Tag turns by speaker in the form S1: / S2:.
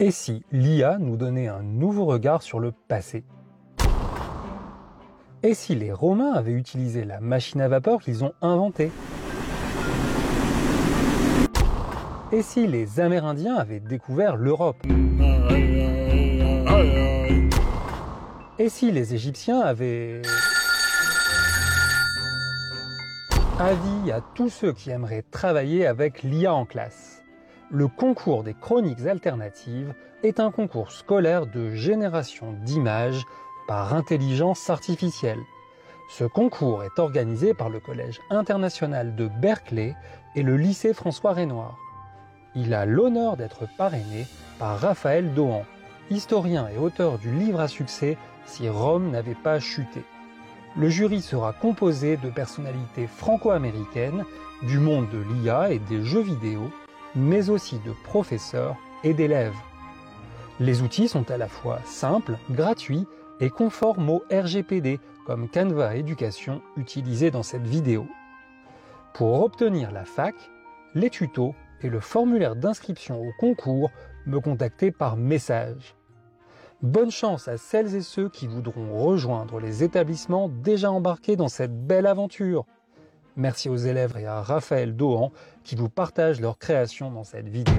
S1: Et si l'IA nous donnait un nouveau regard sur le passé? Et si les Romains avaient utilisé la machine à vapeur qu'ils ont inventée? Et si les Amérindiens avaient découvert l'Europe? Et si les Égyptiens avaient... Avis à tous ceux qui aimeraient travailler avec l'IA en classe? Le concours des chroniques alternatives est un concours scolaire de génération d'images par intelligence artificielle. Ce concours est organisé par le Collège international de Berkeley et le lycée François Renoir. Il a l'honneur d'être parrainé par Raphaël Dohan, historien et auteur du livre à succès Si Rome n'avait pas chuté. Le jury sera composé de personnalités franco-américaines, du monde de l'IA et des jeux vidéo, mais aussi de professeurs et d'élèves. Les outils sont à la fois simples, gratuits et conformes au RGPD, comme Canva Éducation utilisé dans cette vidéo. Pour obtenir la fac, les tutos et le formulaire d'inscription au concours, me contacter par message. Bonne chance à celles et ceux qui voudront rejoindre les établissements déjà embarqués dans cette belle aventure. Merci aux élèves et à Raphaël Dohan qui vous partagent leur création dans cette vidéo.